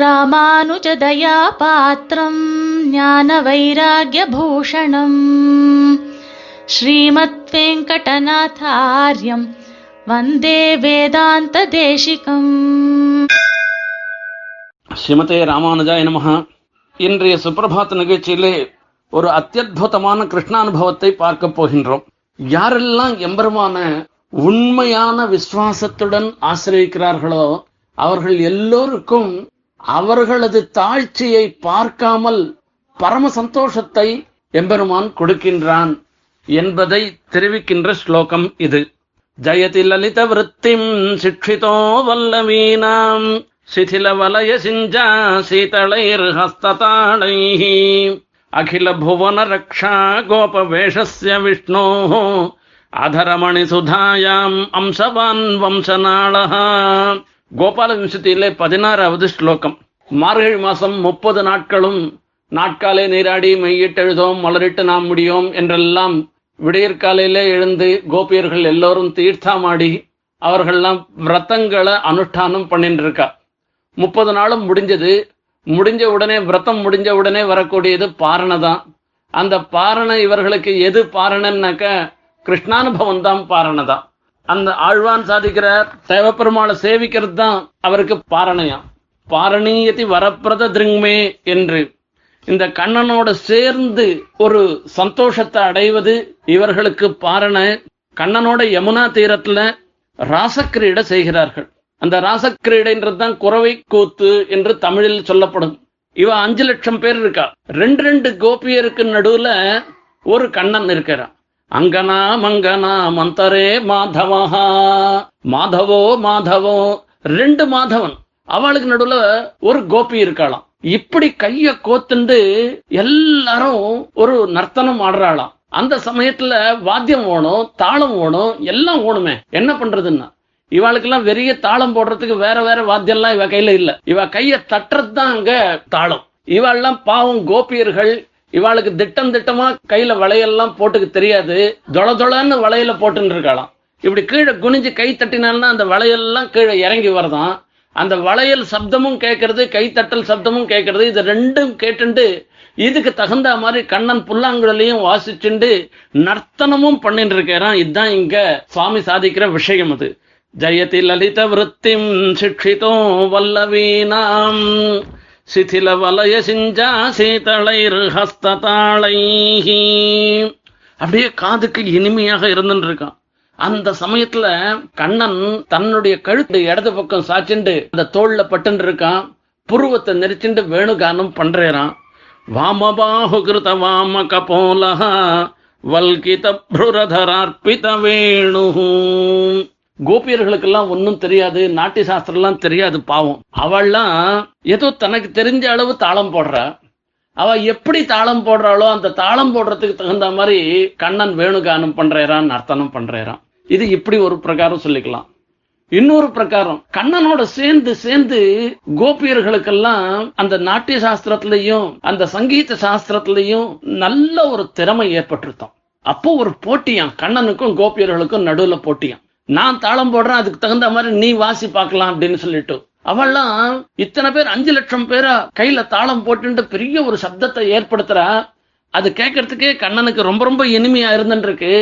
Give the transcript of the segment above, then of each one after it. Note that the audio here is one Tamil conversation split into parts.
ராமானுஜதயாபாத்திரம் பாத்திரம் வைராகிய பூஷணம் ஸ்ரீமத் வெங்கடநாதாரியம் வந்தே வேதாந்த தேசிகம் ஸ்ரீமதே ராமானுஜாய நமக இன்றைய சுப்பிரபாத நிகழ்ச்சியிலே ஒரு அத்தியுதமான கிருஷ்ணானுபவத்தை பார்க்க போகின்றோம். யாரெல்லாம் எம்பெருமான உண்மையான விசுவாசத்துடன் ஆசிரியக்கிறார்களோ அவர்கள் எல்லோருக்கும் அவர்களது தாழ்ச்சியை பார்க்காமல் பரம சந்தோஷத்தை எம்பெருமான் கொடுக்கின்றான் என்பதை தெரிவிக்கின்ற ஸ்லோகம் இது. ஜயதி லலித விருத்திம் சிக்ஷிதோ வல்லவீனாம் சிதில வலய சிஞ்சா சீதளைர் ஹஸ்ததாளைः அகில புவன ரக்ஷா கோபவேஷஸ்ய விஷ்ணோः அதரமணி சுதாயாம் அம்சவான் வம்சநாளः கோபால விம்சத்திலே பதினாறாவது ஸ்லோகம். மார்கழி மாசம் முப்பது நாட்களும் நாட்காலே நீராடி மெய்யிட்டெழுதோம் மலரிட்டு நாம் முடியும் என்றெல்லாம் விடியற்காலையிலே எழுந்து கோபியர்கள் எல்லோரும் தீர்த்தமாடி அவர்கள்லாம் விரதங்களை அனுஷ்டானம் பண்ணிட்டு இருக்கா முப்பது நாளும் முடிஞ்சது. முடிஞ்ச உடனே விரதம் முடிஞ்ச உடனே வரக்கூடியது பாரணை தான் அந்த பாரணை இவர்களுக்கு எது பாரணன்னாக்க கிருஷ்ணானுபவம் தான் பாரணை தான் அந்த ஆழ்வான் சாதிக்கிற தேவப்பெருமாளை சேவிக்கிறது தான் அவருக்கு பாரணையாம் பாரணீயதி வரப்பிரத திருங்மே என்று. இந்த கண்ணனோட சேர்ந்து ஒரு சந்தோஷத்தை அடைவது இவர்களுக்கு பாரண. கண்ணனோட யமுனா தீரத்துல ராசக்கிரீடை செய்கிறார்கள். அந்த ராசக்கிரீடைன்றது தான் குறவை கூத்து என்று தமிழில் சொல்லப்படும். இவ அஞ்சு லட்சம் பேர் இருக்கா. ரெண்டு ரெண்டு கோபியருக்கு நடுவுல ஒரு கண்ணன் இருக்கிறான். அங்கனா மங்கனா மந்தரே மாதவஹா. மாதவோ மாதவோ ரெண்டு மாதவன். அவளுக்கு நடுவுல ஒரு கோபி இருக்காளாம். இப்படி கைய கோத்துண்டு எல்லாரும் ஒரு நர்த்தனம் ஆடுறாளாம். அந்த சமயத்துல வாத்தியம் ஓணும் தாளம் ஓணும் எல்லாம் ஓணுமே. என்ன பண்றதுன்னா இவாளுக்கெல்லாம் வெறிய தாளம் போடுறதுக்கு வேற வேற வாத்தியம்லாம் இவ கையில இல்ல. இவ கைய தட்டுறது தான் அங்க தாளம். இவாள்லாம் பாவம் கோபியர்கள் இவாளுக்கு திட்டம் திட்டமா கையில வளையெல்லாம் போட்டுக்கு தெரியாது. தொள தொளன்னு வளையல போட்டுன்னு இருக்காளாம் இப்படி கீழே குனிஞ்சு கை தட்டினால்னா அந்த வளையல்லாம் கீழே இறங்கி வரதான். அந்த வளையல் சப்தமும் கேட்கறது கைத்தட்டல் சப்தமும் கேட்கறது. இது ரெண்டும் கேட்டுண்டு இதுக்கு தகுந்த மாதிரி கண்ணன் புல்லாங்குழலையும் வாசிச்சுண்டு நர்த்தனமும் பண்ணிட்டு இருக்கிறான் இதுதான் இங்க சுவாமி சாதிக்கிற விஷயம் அது. ஜெயதி லலித விருத்திம் சிக்ஷிதோ வல்லவீனாம். சிதில வலய சிஞ்சா சீதளைர் ஹஸ்ததாளைஹி அப்படியே காதுக்கு இனிமையாக இருந்துட்டு இருக்கான் அந்த சமயத்துல கண்ணன் தன்னுடைய கழுத்து இடது பக்கம் சாச்சிண்டு அந்த தோல்ல பட்டுன்னு இருக்கான் புருவத்தை நெரிச்சுண்டு வேணுகானம் பண்றான் வாமபாஹுகிருத வாம கபோலஹா வல்கித புரதரார்பித வேணு கோபியர்களுக்கெல்லாம் ஒன்றும் தெரியாது நாட்டிய சாஸ்திரம்லாம் தெரியாது பாவம். அவள்லாம் ஏதோ தனக்கு தெரிஞ்ச அளவு தாளம் போடுறா. அவ எப்படி தாளம் போடுறாளோ அந்த தாளம் போடுறதுக்கு தகுந்த மாதிரி கண்ணன் வேணுகானம் பண்றான் நர்த்தனம் பண்றான் இது இப்படி ஒரு பிரகாரம் சொல்லிக்கலாம். இன்னொரு பிரகாரம் கண்ணனோட சேர்ந்து சேர்ந்து கோபியர்களுக்கெல்லாம் அந்த நாட்டிய சாஸ்திரத்திலையும் அந்த சங்கீத சாஸ்திரத்திலையும் நல்ல ஒரு திறமை ஏற்பட்டிருத்தோம் அப்போ ஒரு போட்டியாம் கண்ணனுக்கும் கோபியர்களுக்கும் நடுவுல போட்டியாம். நான் தாளம் போடுறேன் அதுக்கு தகுந்த மாதிரி நீ வாசி பார்க்கலாம் அப்படின்னு சொல்லிட்டு. அவெல்லாம் இத்தனை பேர் அஞ்சு லட்சம் பேரா கையில தாளம் போட்டு பெரிய ஒரு சப்தத்தை ஏற்படுத்துறா. அது கேட்கறதுக்கே கண்ணனுக்கு ரொம்ப ரொம்ப இனிமையா இருந்துருக்கு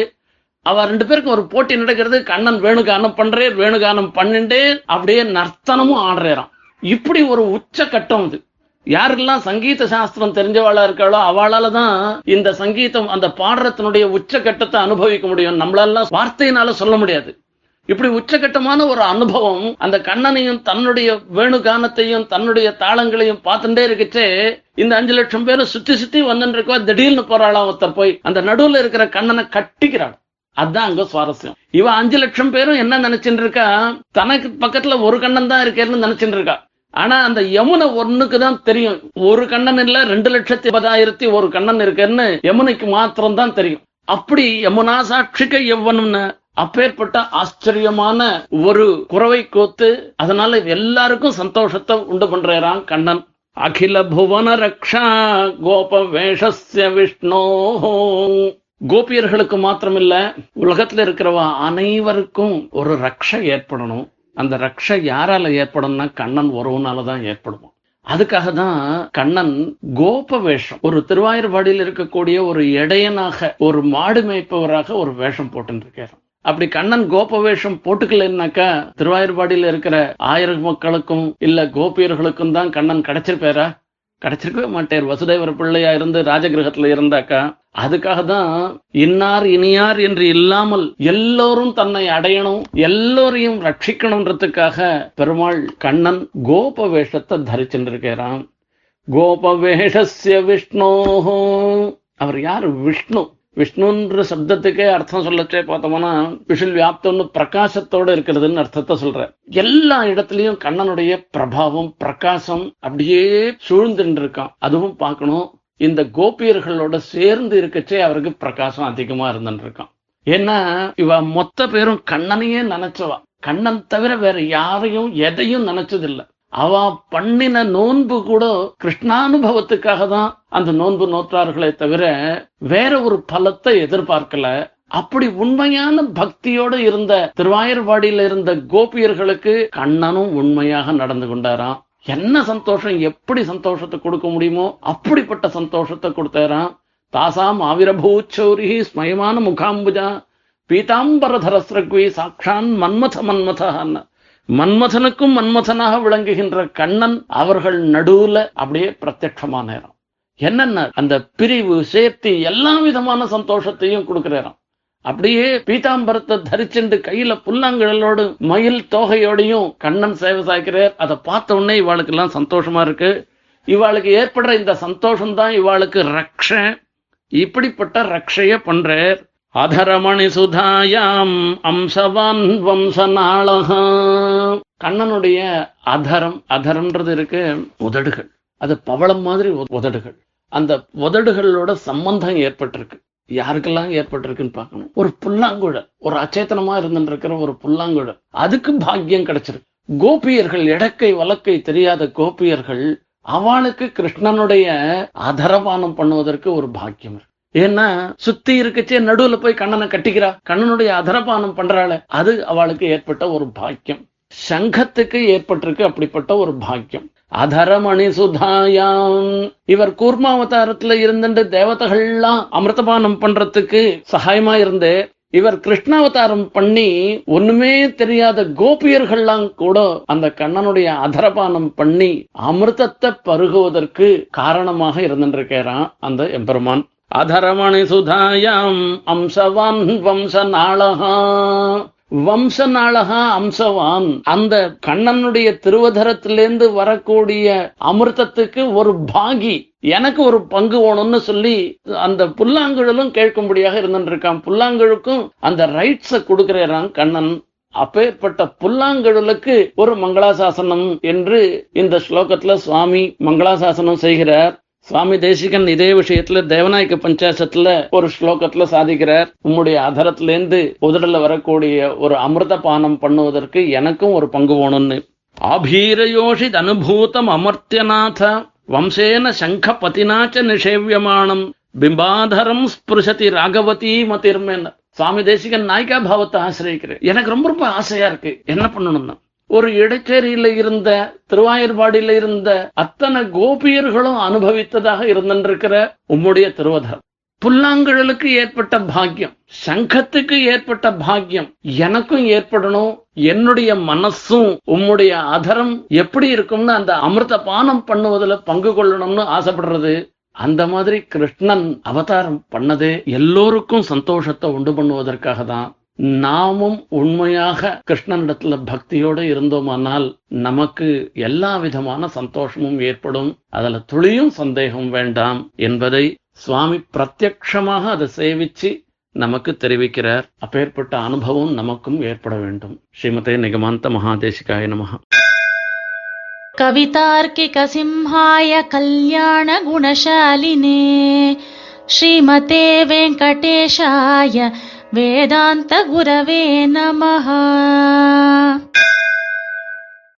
அவ ரெண்டு பேருக்கு ஒரு போட்டி நடக்கிறது கண்ணன் வேணுகானம் பண்றே வேணுகானம் பண்ணிண்டே அப்படியே நர்த்தனமும் ஆடுறாராம் இப்படி ஒரு உச்ச கட்டம் அது. யாரெல்லாம் சங்கீத சாஸ்திரம் தெரிஞ்சவாளா இருக்காளோ அவளால தான் இந்த சங்கீதம் அந்த பாடுறத்தினுடைய உச்சகட்டத்தை அனுபவிக்க முடியும். நம்மளால வார்த்தையினால சொல்ல முடியாது. இப்படி உச்சகட்டமான ஒரு அனுபவம் அந்த கண்ணனையும் தன்னுடைய வேணுகானத்தையும் தன்னுடைய தாளங்களையும் பார்த்துட்டே இருக்குச்சே. இந்த அஞ்சு லட்சம் பேரும் சுத்தி சுத்தி வந்துட்டு இருக்கோ திடீர்னு போறாளாம் ஒருத்தர் போய் அந்த நடுவுல இருக்கிற கண்ணனை கட்டிக்கிறாள் அதான் அங்க சுவாரஸ்யம். இவ அஞ்சு லட்சம் பேரும் என்ன நினைச்சுட்டு இருக்கா? தனக்கு பக்கத்துல ஒரு கண்ணன் தான் இருக்கேன்னு நினைச்சுட்டு இருக்கா. ஆனா அந்த யமுனை ஒண்ணுக்கு தான் தெரியும். ஒரு கண்ணன் இல்ல ரெண்டு லட்சத்தி பதாயிரத்தி ஒரு கண்ணன் இருக்கேன்னு யமுனைக்கு மாத்திரம் தான் தெரியும். அப்படி யமுனா சாட்சிக்க எவ்வனும்னு? அப்பேற்பட்ட ஆச்சரியமான ஒரு குறவை கோத்து அதனால எல்லாருக்கும் சந்தோஷத்தை உண்டு பண்றான் கண்ணன். அகில புவன ரக்ஷா கோப வேஷஸ்ய விஷ்ணோ. கோபியர்களுக்கு மாத்திரமில்ல உலகத்துல இருக்கிறவ அனைவருக்கும் ஒரு ரக்ஷ ஏற்படணும். அந்த ரக்ஷ யாரால ஏற்படும்னா கண்ணன் உறவுனாலதான் ஏற்படுவோம் அதுக்காக தான் கண்ணன் கோப வேஷம் ஒரு திருவாயூர்பாடியில் இருக்கக்கூடிய ஒரு இடையனாக ஒரு மாடு மேய்ப்பவராக ஒரு வேஷம் போட்டு இருக்காரு. அப்படி கண்ணன் கோப வேஷம் போட்டுக்கலன்னாக்கா திருவாயூர்பாடியில இருக்கிற ஆயிரம் மக்களுக்கும் இல்ல கோபியர்களுக்கும் தான் கண்ணன் கிடைச்சிருப்பாரா? கிடைச்சிருக்கவே மாட்டார். வசுதேவர் பிள்ளையா இருந்து ராஜகிரகத்துல இருந்தாக்கா அதுக்காக தான் இன்னார் இனியார் என்று இல்லாமல் எல்லோரும் தன்னை அடையணும் எல்லோரையும் ரட்சிக்கணும்ன்றதுக்காக பெருமாள் கண்ணன் கோப வேஷத்தை தரிச்சுருக்கிறான் கோப வேஷஸ்ய விஷ்ணோ அவர் யார்? விஷ்ணு. விஷ்ணுன்ற சப்தத்துக்கே அர்த்தம் சொல்லச்சே பார்த்தோம்னா விஷுல் வியாப்தம்னு பிரகாசத்தோட இருக்கிறதுன்னு அர்த்தத்தை சொல்ற எல்லா இடத்துலயும் கண்ணனுடைய பிரபாவம் பிரகாசம் அப்படியே சூழ்ந்துட்டு இருக்கான் அதுவும் பார்க்கணும். இந்த கோபியர்களோட சேர்ந்து இருக்கச்சே அவருக்கு பிரகாசம் அதிகமா இருந்துருக்கான் இருக்கான் ஏன்னா இவ மொத்த பேரும் கண்ணனையே நினைச்சவா. கண்ணன் தவிர வேற யாரையும் எதையும் நினைச்சதில்லை. அவ பண்ணின நோன்பு கூட கிருஷ்ணானுபவத்துக்காக தான் அந்த நோன்பு நோற்றார்களே தவிர வேற ஒரு பலத்தை எதிர்பார்க்கல. அப்படி உண்மையான பக்தியோட இருந்த திருவாயூர்பாடியில இருந்த கோபியர்களுக்கு கண்ணனும் உண்மையாக நடந்து கொண்டாராம். என்ன சந்தோஷம் எப்படி சந்தோஷத்தை கொடுக்க முடியுமோ அப்படிப்பட்ட சந்தோஷத்தை கொடுத்தாராம். தாசாம் ஆவிரபூச்சௌரி ஸ்மயமான முகாம்புஜா பீதாம்பரதரஸ்ரக்வி சாட்சான் மன்மத மன்மதான்னு மன்மதனுக்கும் மன்மதனாக விளங்குகின்ற கண்ணன் அவர்கள் நடுவுல அப்படியே பிரத்யட்சமான நேரம். என்னென்ன அந்த பிரிவு சேர்த்து எல்லா விதமான சந்தோஷத்தையும் கொடுக்கிறாராம் அப்படியே பீதாம்பரத்தை தரிச்சுண்டு கையில புல்லாங்குழலோடு மயில் தோகையோடையும் கண்ணன் சேவை சாய்க்கிறார். அதை பார்த்த உடனே இவாளுக்கு எல்லாம் சந்தோஷமா இருக்கு. இவாளுக்கு ஏற்படுற இந்த சந்தோஷம் தான் இவாளுக்கு ரக்ஷ. இப்படிப்பட்ட ரக்ஷைய பண்றார். அதரமணி சுதாயாம் அம்சவான் வம்சநாளக கண்ணனுடைய அதரம் அதரம்ன்றது இருக்கு உதடுகள். அது பவளம் மாதிரி உதடுகள். அந்த உதடுகளோட சம்பந்தம் ஏற்பட்டிருக்கு. யாருக்கெல்லாம் ஏற்பட்டிருக்குன்னு பார்க்கணும். ஒரு புல்லாங்குழல் ஒரு அச்சேத்தனமா இருந்துட்டு இருக்கிற ஒரு புல்லாங்குழல். அதுக்கு பாக்கியம் கிடைச்சிருக்கு. கோபியர்கள் இடக்கை வழக்கை தெரியாத கோபியர்கள் அவளுக்கு கிருஷ்ணனுடைய அதரபானம் பண்ணுவதற்கு ஒரு பாக்கியம் இருக்கு. ஏன்னா சுத்தி இருக்கச்சே நடுவுல போய் கண்ணனை கட்டிக்கிறா. கண்ணனுடைய அதரபானம் பண்றாள. அது அவளுக்கு ஏற்பட்ட ஒரு பாக்கியம். சங்கத்துக்கு ஏற்பட்டிருக்கு அப்படிப்பட்ட ஒரு பாக்கியம். அதரமணி சுதாயாம் இவர் கூர்மாவதாரத்துல இருந்துட்டு தேவதைகள்லாம் அமிர்தபானம் பண்றதுக்கு சகாயமா இருந்து இவர் கிருஷ்ணாவதாரம் பண்ணி ஒண்ணுமே தெரியாத கோபியர்கள்லாம் கூட அந்த கண்ணனுடைய அதரபானம் பண்ணி அமிர்தத்தை பருகுவதற்கு காரணமாக இருந்துருக்கிறான் அந்த எம்பெருமான். அதரமணி சுதாயாம் அம்சவான் வம்ச நாளகா வம்ச நாளகா அம்சவான் அந்த கண்ணனுடைய திருவதரத்திலேருந்து வரக்கூடிய அமிர்தத்துக்கு ஒரு பாகி. எனக்கு ஒரு பங்கு வேணும்னு சொல்லி அந்த புல்லாங்குழலும் கேட்கும்படியாக இருந்துருக்கான். புல்லாங்குழுக்கும் அந்த ரைட்ஸ கொடுக்கிறான் கண்ணன். அப்பேற்பட்ட புல்லாங்குழலுக்கு ஒரு மங்களாசாசனம் என்று இந்த ஸ்லோகத்துல சுவாமி மங்களாசாசனம் செய்கிறார். சுவாமி தேசிகன் இதே விஷயத்துல தேவநாயக பஞ்சாசத்துல ஒரு ஸ்லோகத்துல சாதிக்கிறார். உம்முடைய அதரத்திலேருந்து உதடல வரக்கூடிய ஒரு அமிர்த பானம் பண்ணுவதற்கு எனக்கும் ஒரு பங்கு வேணும்னு. ஆபீரயோஷித் அனுபூதம் அமர்த்தியநாத வம்சேன சங்க பதினாச்ச நிஷேவியமானம் பிம்பாதரம் ஸ்பிருஷதி ராகவதி மதிர்மேன. சுவாமி தேசிகன் நாயிகா பாவத்தை ஆசிரியக்கிறேன் எனக்கு ரொம்ப ரொம்ப ஆசையா இருக்கு. என்ன பண்ணணும்னா ஒரு இடைச்சேரியில இருந்த திருவாயர்பாடியில இருந்த அத்தனை கோபியர்களும் அனுபவித்ததாக இருந்திருக்கிற உம்முடைய திருவதரம் புல்லாங்குழலுக்கு ஏற்பட்ட பாக்கியம் சங்கத்துக்கு ஏற்பட்ட பாக்கியம் எனக்கும் ஏற்படணும் என்னுடைய மனசும் உம்முடைய அதரம் எப்படி இருக்கும்னு அந்த அமிர்த பானம் பண்ணுவதுல பங்கு கொள்ளணும்னு ஆசைப்படுறது. அந்த மாதிரி கிருஷ்ணன் அவதாரம் பண்ணதே எல்லோருக்கும் சந்தோஷத்தை உண்டு பண்ணுவதற்காக தான் நாமும் உண்மையாக கிருஷ்ணனிடத்துல பக்தியோடு இருந்தோமானால் நமக்கு எல்லா விதமான சந்தோஷமும் ஏற்படும் அதுல துளியும் சந்தேகம் வேண்டாம் என்பதை சுவாமி பிரத்யக்ஷமாக அதை சேவிச்சு நமக்கு தெரிவிக்கிறார் அப்பேற்பட்ட அனுபவம் நமக்கும் ஏற்பட வேண்டும் ஸ்ரீமதே நிகமாந்த மகாதேசிகாய நமஹ कवितार्किकसिंहाय कल्याणगुणशालिने श्रीमते वेङ्कटेशाय वेदान्तगुरवे नमः